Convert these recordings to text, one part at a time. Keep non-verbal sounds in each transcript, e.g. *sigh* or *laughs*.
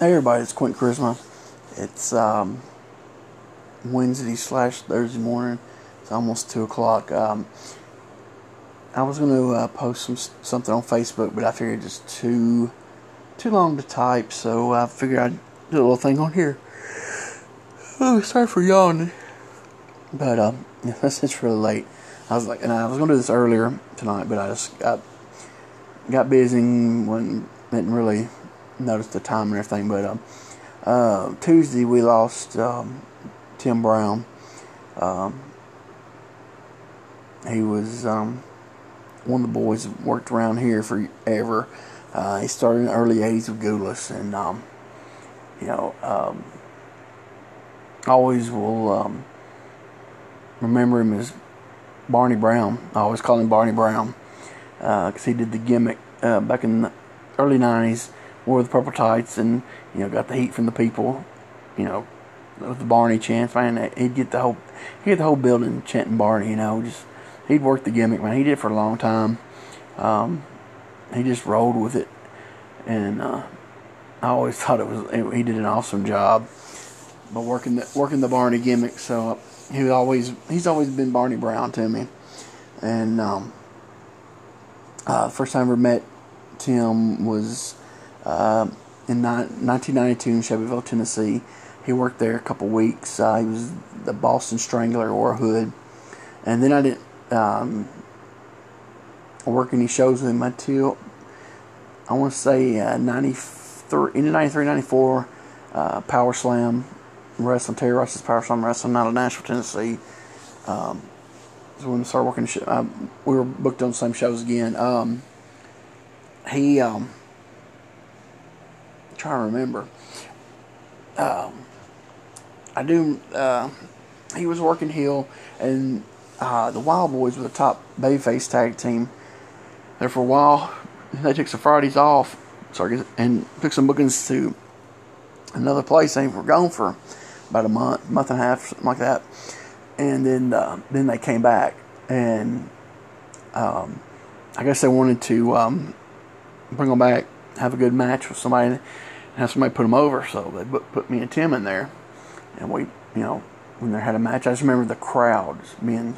Hey everybody, it's Quint Charisma. It's um, Wednesday slash Thursday morning. It's almost two o'clock. Um, I was going to uh, post some something on Facebook, but I figured it's too too long to type, so I figured I'd do a little thing on here. Oh, sorry for yawning, but um, *laughs* yeah, it's really late. I was like, and I was going to do this earlier tonight, but I just got got busy and didn't really notice the time and everything. But um, uh, Tuesday we lost um, Tim Brown. Um, he was um, one of the boys that worked around here forever. Uh, he started in the early '80s with Gulas, and um, you know, um, always will remember him as Barney Brown. I always call him Barney Brown because uh, he did the gimmick uh, back in the early '90s wore the purple tights and you know got the heat from the people. You know, with the Barney chant, man, he'd get the whole he'd get the whole building chanting Barney. You know, just he'd work the gimmick, man. He did it for a long time. Um, he just rolled with it, and uh, I always *laughs* thought it was he did an awesome job. But working the working the Barney gimmick, so he was always he's always been Barney Brown to me, and um, uh, first time I ever met Tim was uh, in 1992 in Shelbyville, Tennessee. He worked there a couple weeks. Uh, he was the Boston Strangler or Hood. And then I didn't um, work any shows with him until I want to say uh, 93, in 93, 94, uh, Power Slam Wrestling, Terry Ross's Power Slam Wrestling out of Nashville, Tennessee. Um, so when we started working, uh, we were booked on the same shows again. Um, he um, trying to remember. Um, I do. Uh, he was working heel, and uh, the Wild Boys were the top babyface tag team there for a while. *laughs* They took some Fridays off, sorry, and took some bookings to another place. They were gone for about a month, month and a half, something like that. And then uh, then they came back, and um, I guess they wanted to um, bring them back, have a good match with somebody have somebody put them over. So they put me and Tim in there, and we, you know, when they had a match, I just remember the crowd being,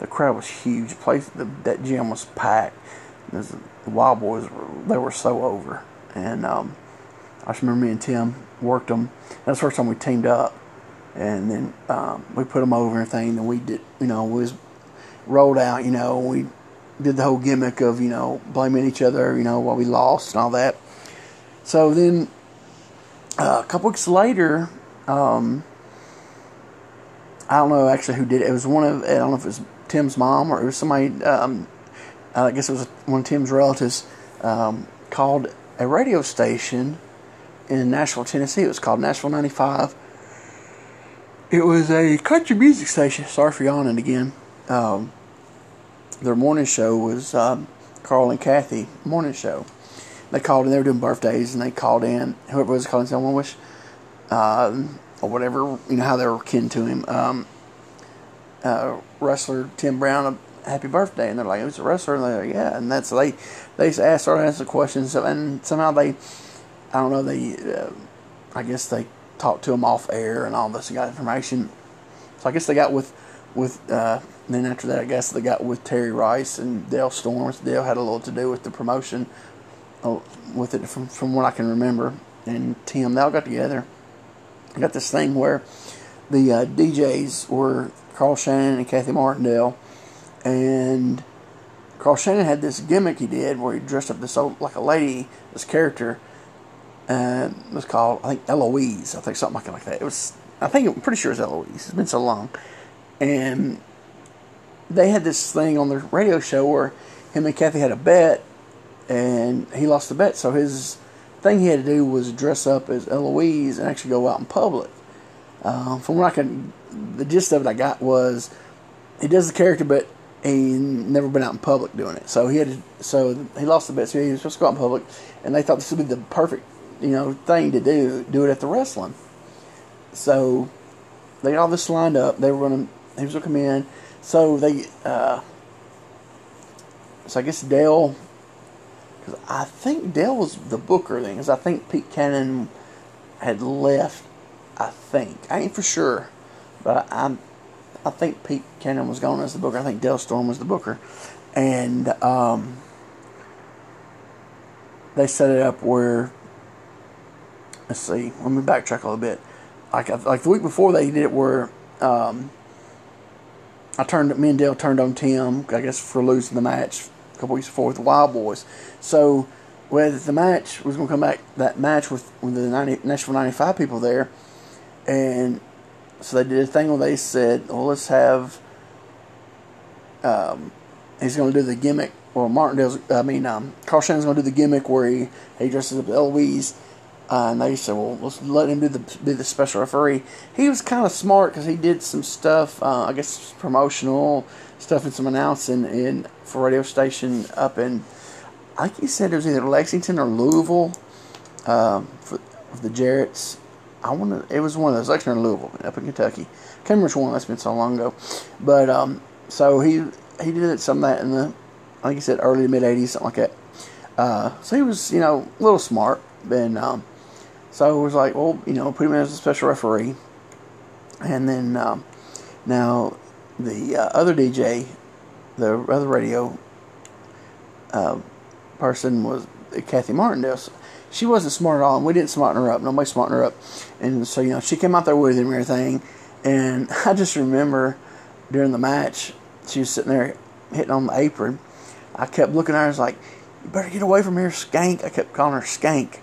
the crowd was huge. The place, the, that gym was packed. Was, the Wild Boys were, they were so over, and um, I just remember me and Tim worked them. That's the first time we teamed up, and then um, we put them over and everything. And we did, you know, we was rolled out. You know, we did the whole gimmick of you know blaming each other. You know, while we lost and all that. So then uh, a couple weeks later, um, I don't know actually who did it. It was one of I don't know if it was Tim's mom or it was somebody. Um, I guess it was one of Tim's relatives um, called a radio station in Nashville, Tennessee. It was called Nashville 95. It was a country music station. Sorry for yawning again. Um, their morning show was um, Carl and Kathy morning show they called in. They were doing birthdays, and they called in. Whoever was calling, someone wish, um, or whatever. You know how they were kin to him. Um, uh, wrestler Tim Brown a happy birthday, and they're like, "Who's a wrestler?" And they're like, "Yeah." And that's they they asked, started asking questions, and somehow they, I don't know, they, uh, I guess they talked to him off air and all this and got information. So I guess they got with with. Uh, then after that, I guess they got with Terry Rice and Dale Storms. Dale had a little to do with the promotion with it from, from what I can remember. And Tim, they all got together. Got this thing where the uh, DJs were Carl Shannon and Kathy Martindale, and Carl Shannon had this gimmick he did where he dressed up this old like a lady, this character. Uh, it was called I think Eloise, I think something like that. It was I think I'm pretty sure it's Eloise. It's been so long, and they had this thing on their radio show where him and Kathy had a bet and he lost the bet. So his thing he had to do was dress up as Eloise and actually go out in public. Uh, from what I can, the gist of it I got was he does the character, but he never been out in public doing it. So he had to, so he lost the bet. So he was supposed to go out in public, and they thought this would be the perfect you know thing to do. Do it at the wrestling. So they got all this lined up. They were going to he was going to come in. So they uh, so I guess Dale because I think Dale was the booker then, because I think Pete Cannon had left. I think I ain't for sure, but I, I think Pete Cannon was gone as the booker. I think Dale Storm was the booker, and um, they set it up where. Let's see. Let me backtrack a little bit. Like like the week before, they did it where. Um, I turned me and Dale turned on Tim, I guess, for losing the match couple weeks before with the Wild Boys. So, with the match was going to come back, that match with, with the 90, Nashville 95 people there, and so they did a thing where they said, well, let's have, um, he's going to do the gimmick, well, Martindale's, I mean, um, Carl Shannon's going to do the gimmick where he, he dresses up Eloise uh, and they said, "Well, let's let him do the be the special referee." He was kind of smart because he did some stuff, uh, I guess, promotional stuff and some announcing in for radio station up in, like you said it was either Lexington or Louisville, um, for, for the Jarretts. I want to. It was one of those Lexington or Louisville up in Kentucky. Can't remember which one. That's been so long ago, but um, so he he did some of that in the, think he said early to mid '80s, something like that. Uh, so he was, you know, a little smart, and um, so it was like, well, you know, put him as a special referee. And then um, now the uh, other DJ, the other radio uh, person was Kathy Martindale. She wasn't smart at all, and we didn't smarten her up. Nobody smartened her up. And so, you know, she came out there with him and everything. And *laughs* I just remember during the match, she was sitting there hitting on the apron. I kept looking at her, I was like, you better get away from here, skank. I kept calling her skank.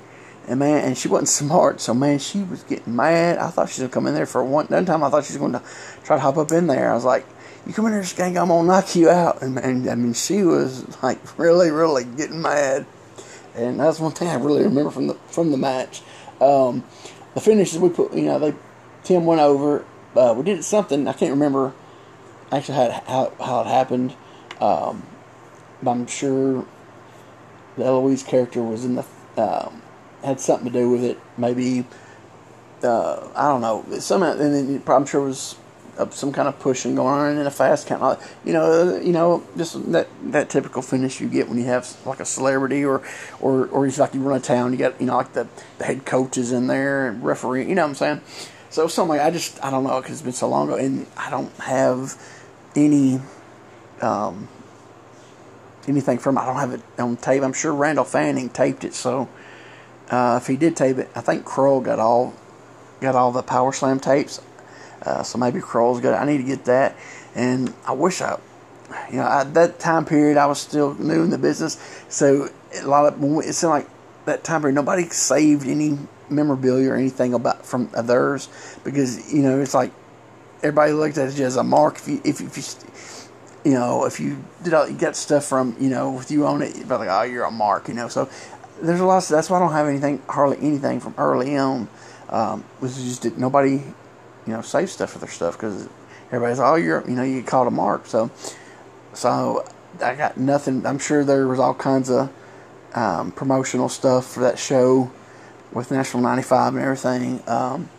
And man, and she wasn't smart, so man, she was getting mad. I thought she was gonna come in there for one. One time, I thought she was going to try to hop up in there. I was like, "You come in here, skank, I'm gonna knock you out." And man, I mean, she was like *laughs* really, really getting mad. And that's one thing I really remember from the from the match. Um, the finishes we put, you know, they Tim went over. Uh, we did something I can't remember actually how it, how, how it happened, um, but I'm sure the Eloise character was in the. Um, had something to do with it. Maybe uh, I don't know. Some and then I'm sure was uh, some kind of pushing going on in a fast count. You know, uh, you know, just that that typical finish you get when you have like a celebrity or or or it's like you run a town. You got you know like the, the head coaches in there and referee. You know what I'm saying? So something I just I don't know because it's been so long ago and I don't have any. Um, anything from I don't have it on tape. I'm sure Randall Fanning taped it, so uh, if he did tape it, I think Kroll got all got all the Power Slam tapes. Uh, so maybe Kroll's got. It. I need to get that, and I wish I, you know, at that time period I was still new in the business, so a lot of it seemed like that time period nobody saved any memorabilia or anything about from theirs because you know it's like everybody looked at it as a mark if you if, if you you know if you did all you got stuff from you know with you on it but like oh you're a mark you know so there's a lot. Of, that's why I don't have anything, hardly anything from early on. Um, was just nobody, you know, save stuff for their stuff because everybody's oh you're you know you get called a mark. So so I got nothing. I'm sure there was all kinds of um, promotional stuff for that show with Nashville '95 and everything. Um,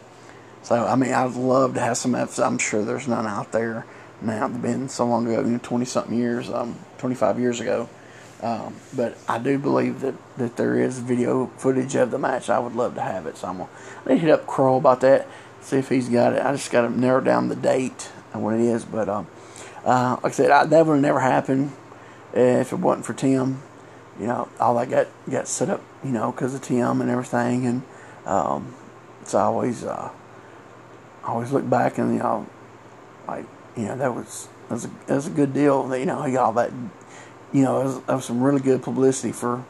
so I mean, I'd love to have some. Of I'm sure there's none out there now. It's been so long ago, you know, 20 something years, um, 25 years ago. Um, but I do believe that, that there is video footage of the match. I would love to have it. So I'm to hit up Kroll about that, see if he's got it. I just got to narrow down the date and what it is. But um, uh, like I said, I, that would have never happened if it wasn't for Tim. You know, all that got, got set up, you know, because of Tim and everything. And um, it's always, uh, I always look back and, you know, like, you know, that was, that was, a, that was a good deal. You know, he got all that you know, it was, some really good publicity for,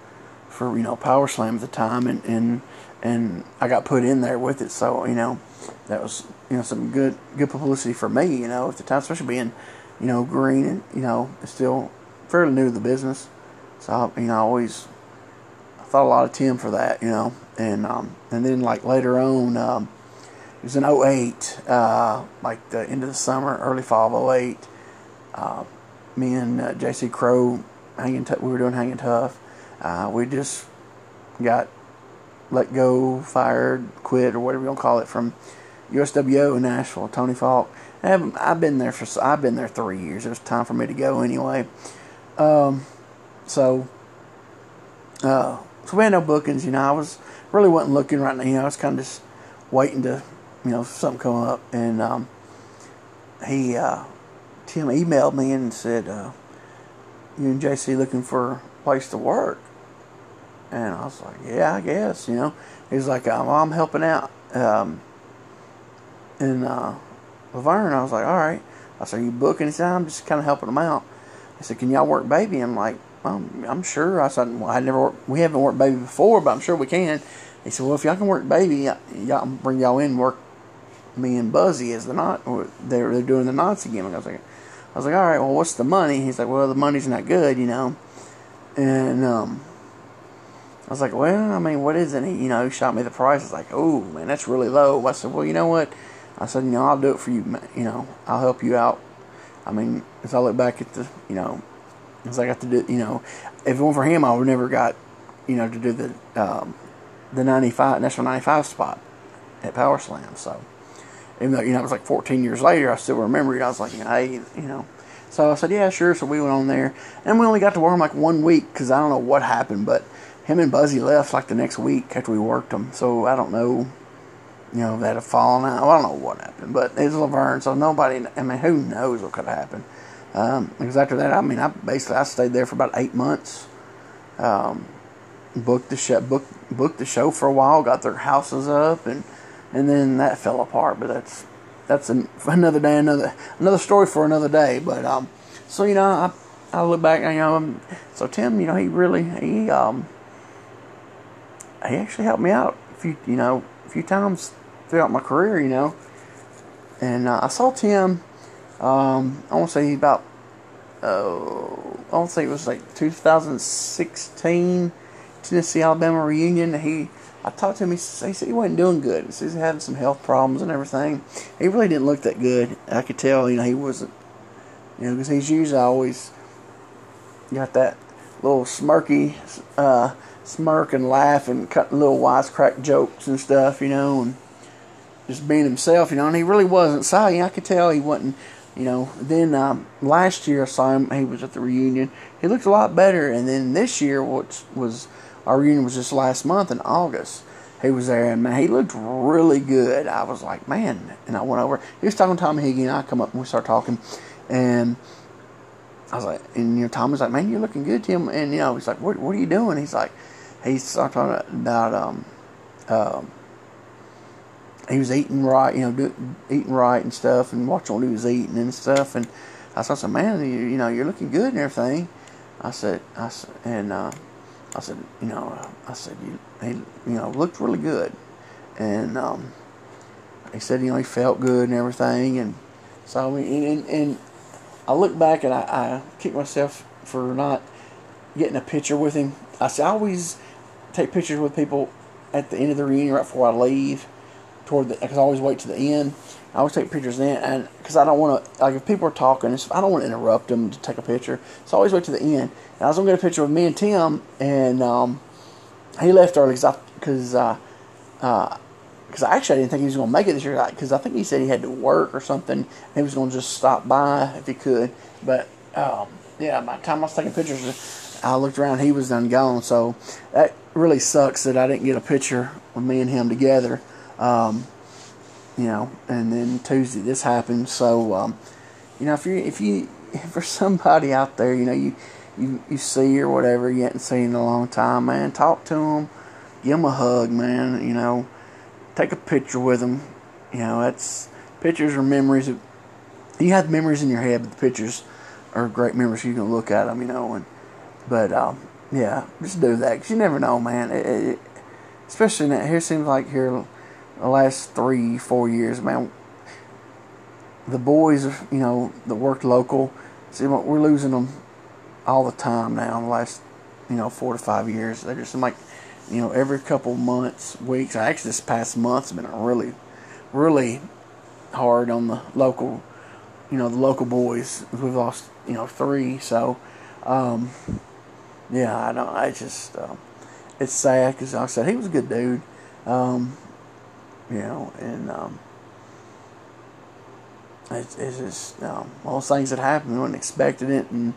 for you know, Power Slam at the time, and and and I got put in there with it, so you know, that was you know some good good publicity for me, you know, at the time, especially being, you know, green and you know, still fairly new to the business, so you know, I always I thought a lot of Tim for that, you know, and um, and then like later on. Um, it was in 08, uh, like the end of the summer, early fall of 08. Uh, me and uh, J.C. Crow hanging. T- we were doing hanging tough. Uh, we just got let go, fired, quit, or whatever you want to call it from USWO in Nashville. Tony Falk. I've, been there for I've been there three years. It was time for me to go anyway. Um, so, uh, so we had no bookings. You know, I was really wasn't looking right now. You know, I was kind of just waiting to, you know, something come up, and um, he uh, Tim emailed me and said, uh, "You and JC looking for a place to work?" And I was like, "Yeah, I guess." You know, he's like, "I'm, I'm helping out um, in uh, La Vergne." I was like, "All right." I said, "You book anytime?" Just kind of helping them out. He said, "Can y'all work baby?" I'm like, "I'm sure." I said, "Well, I never, worked, we haven't worked baby before, but I'm sure we can." He said, "Well, if y'all can work baby, y'all bring y'all in work me and Buzzy as the knot. They're they're doing the knots again." I was like, "I was like, all right. Well, what's the money?" He's like, "Well, the money's not good, you know." And um, I was like, "Well, I mean, what is it?" He, you know, shot me the price. I was like, "Oh man, that's really low." I said, "Well, you know what?" I said, "You know, I'll do it for you. You know, I'll help you out." I mean, as I look back at the, you know, as I got to do, you know, if it weren't for him, I would never got, you know, to do the um, the 95 Nashville 95 spot at Power Slam. So, even though you know it was like 14 years later, I still remember it. I was like, hey, you know. So I said, yeah, sure. So we went on there, and we only got to work him like one week because I don't know what happened, but him and Buzzy left like the next week after we worked them. So I don't know, you know, that had fallen out. Well, I don't know what happened, but it's La Vergne, so nobody. I mean, who knows what could have happened? Um, because after that, I mean, I basically I stayed there for about eight months. Um, booked the show, booked booked the show for a while, got their houses up, and and then that fell apart. But that's that's an, another day, another another story for another day. But um, so you know, I I look back, you know, um, so Tim, you know, he really he um he actually helped me out a few, you know, a few times throughout my career, you know, and uh, I saw Tim. Um, I want to say about uh, I want to say it was like 2016 Tennessee Alabama reunion. He, I talked to him. He, he said he wasn't doing good. He says he had some health problems and everything. He really didn't look that good. I could tell. You know, he wasn't. You know, because he's usually always got that little smirky uh, smirk and laugh and cutting little wisecrack jokes and stuff. You know, and just being himself. You know, and he really wasn't. So I could tell he wasn't. You know, then um, last year I saw him. He was at the reunion. He looked a lot better, and then this year, which was our reunion was just last month in August. He was there, and man, he looked really good. I was like, man, and I went over. He was talking to Tommy Higgy, and I come up and we start talking, and I was like, and you know, Tom was like, man, you're looking good, Tim. And you know, he's like, what, what are you doing? He's like, he started talking about um, um, he was eating right, you know, do, eating right and stuff, and watching what he was eating and stuff. And I said, man, you, you know, you're looking good and everything. I said, I said, and uh, I said, you know, I said, you, he, you know, looked really good, and um, he said, you know, he felt good and everything, and so I mean, and, and I look back and I, I kick myself for not getting a picture with him. I I always take pictures with people at the end of the reunion right before I leave, toward the because I always wait to the end. I always take pictures then, and because I don't want to, like, if people are talking, I don't want to interrupt them to take a picture. So I always wait to the end. And I was gonna get a picture of me and Tim, and um, he left early because because uh, uh, cause I actually I didn't think he was gonna make it this year because I think he said he had to work or something. he was gonna just stop by if he could. But um, yeah, by the time I was taking pictures, I looked around, he was done gone. So that really sucks that I didn't get a picture with me and him together. Um, you know, and then Tuesday this happened. So, um, you know, if you if you *laughs* for somebody out there, you know, you you you see or whatever you hadn't seen in a long time, man, talk to them, give them a hug, man. You know, take a picture with them. You know, that's pictures are memories. Of, you have memories in your head, but the pictures are great memories. You can look at them, you know, and but um, yeah, just do that because you never know, man. It, it, especially now, here seems like here the last three, four years, man, the boys, you know, that worked local, see, we're losing them all the time now in the last, you know, four to five years. They're just like, you know, every couple months, weeks. Actually, this past month's been really, really hard on the local, you know, the local boys. We've lost, you know, three. So, um, yeah, I don't. I just, um, it's sad because like I said he was a good dude. Um, you know, and um, it's, it's just um, all things that happened. We wasn't expecting it, and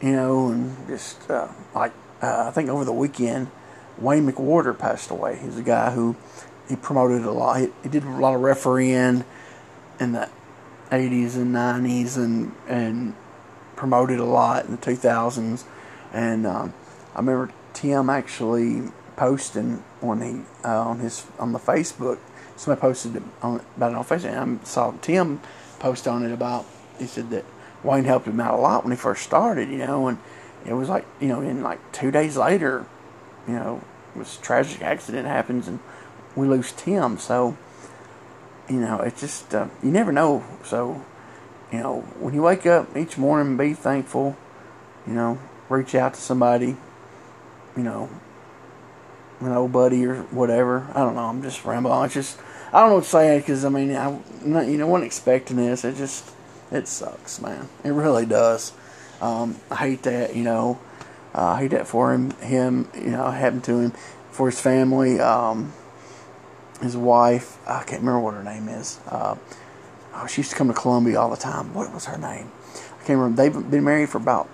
you know, and just uh, like uh, I think over the weekend, Wayne McWhorter passed away. He's a guy who he promoted a lot. He, he, did a lot of refereeing in the 80s and 90s and and promoted a lot in the 2000s. And um, I remember Tim actually posting when he uh, on his on the Facebook. Somebody posted on, about it on Facebook. And I saw Tim post on it about. He said that Wayne helped him out a lot when he first started, you know, and it was like you know, in like two days later, you know, this tragic accident happens and we lose Tim. So, you know, it's just uh, you never know. So, you know, when you wake up each morning, be thankful. You know, reach out to somebody. You know, an old buddy or whatever. I don't know. I'm just rambling. It's just I don't know what to say because I mean I not, you know wasn't expecting this. It just it sucks, man. It really does. Um, I hate that. You know, uh, I hate that for him. Him, you know, happened to him, for his family. Um, his wife. I can't remember what her name is. Uh, oh, she used to come to Columbia all the time. What was her name? I can't remember. They've been married for about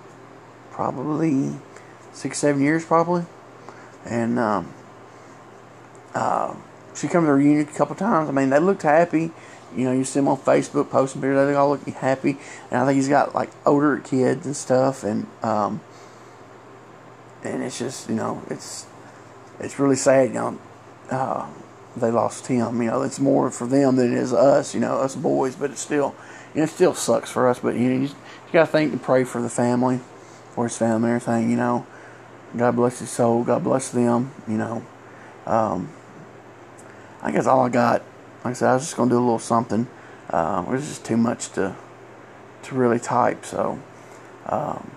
probably six, seven years, probably. And um, uh, she come to the reunion a couple times. I mean, they looked happy. You know, you see them on Facebook posting pictures. They all look happy. And I think he's got like older kids and stuff. And um, and it's just you know it's it's really sad. You know, uh, they lost him. You know, it's more for them than it is us. You know, us boys. But it still, it still sucks for us. But you know, you, you got to think and pray for the family, for his family, and everything. You know, God bless his soul. God bless them. You know, um, I guess all I got. Like I said, I was just gonna do a little something. Uh, it was just too much to to really type. So, um,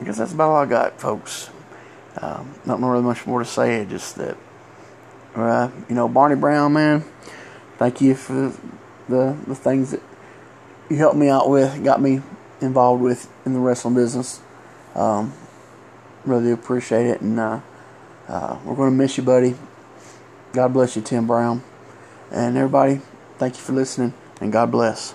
I guess that's about all I got, folks. Um, not really much more to say. Just that uh, you know, Barney Brown, man, thank you for the the things that you helped me out with, got me involved with in the wrestling business. Um, really appreciate it, and uh, uh, we're going to miss you, buddy. God bless you, Tim Brown, and everybody. Thank you for listening, and God bless.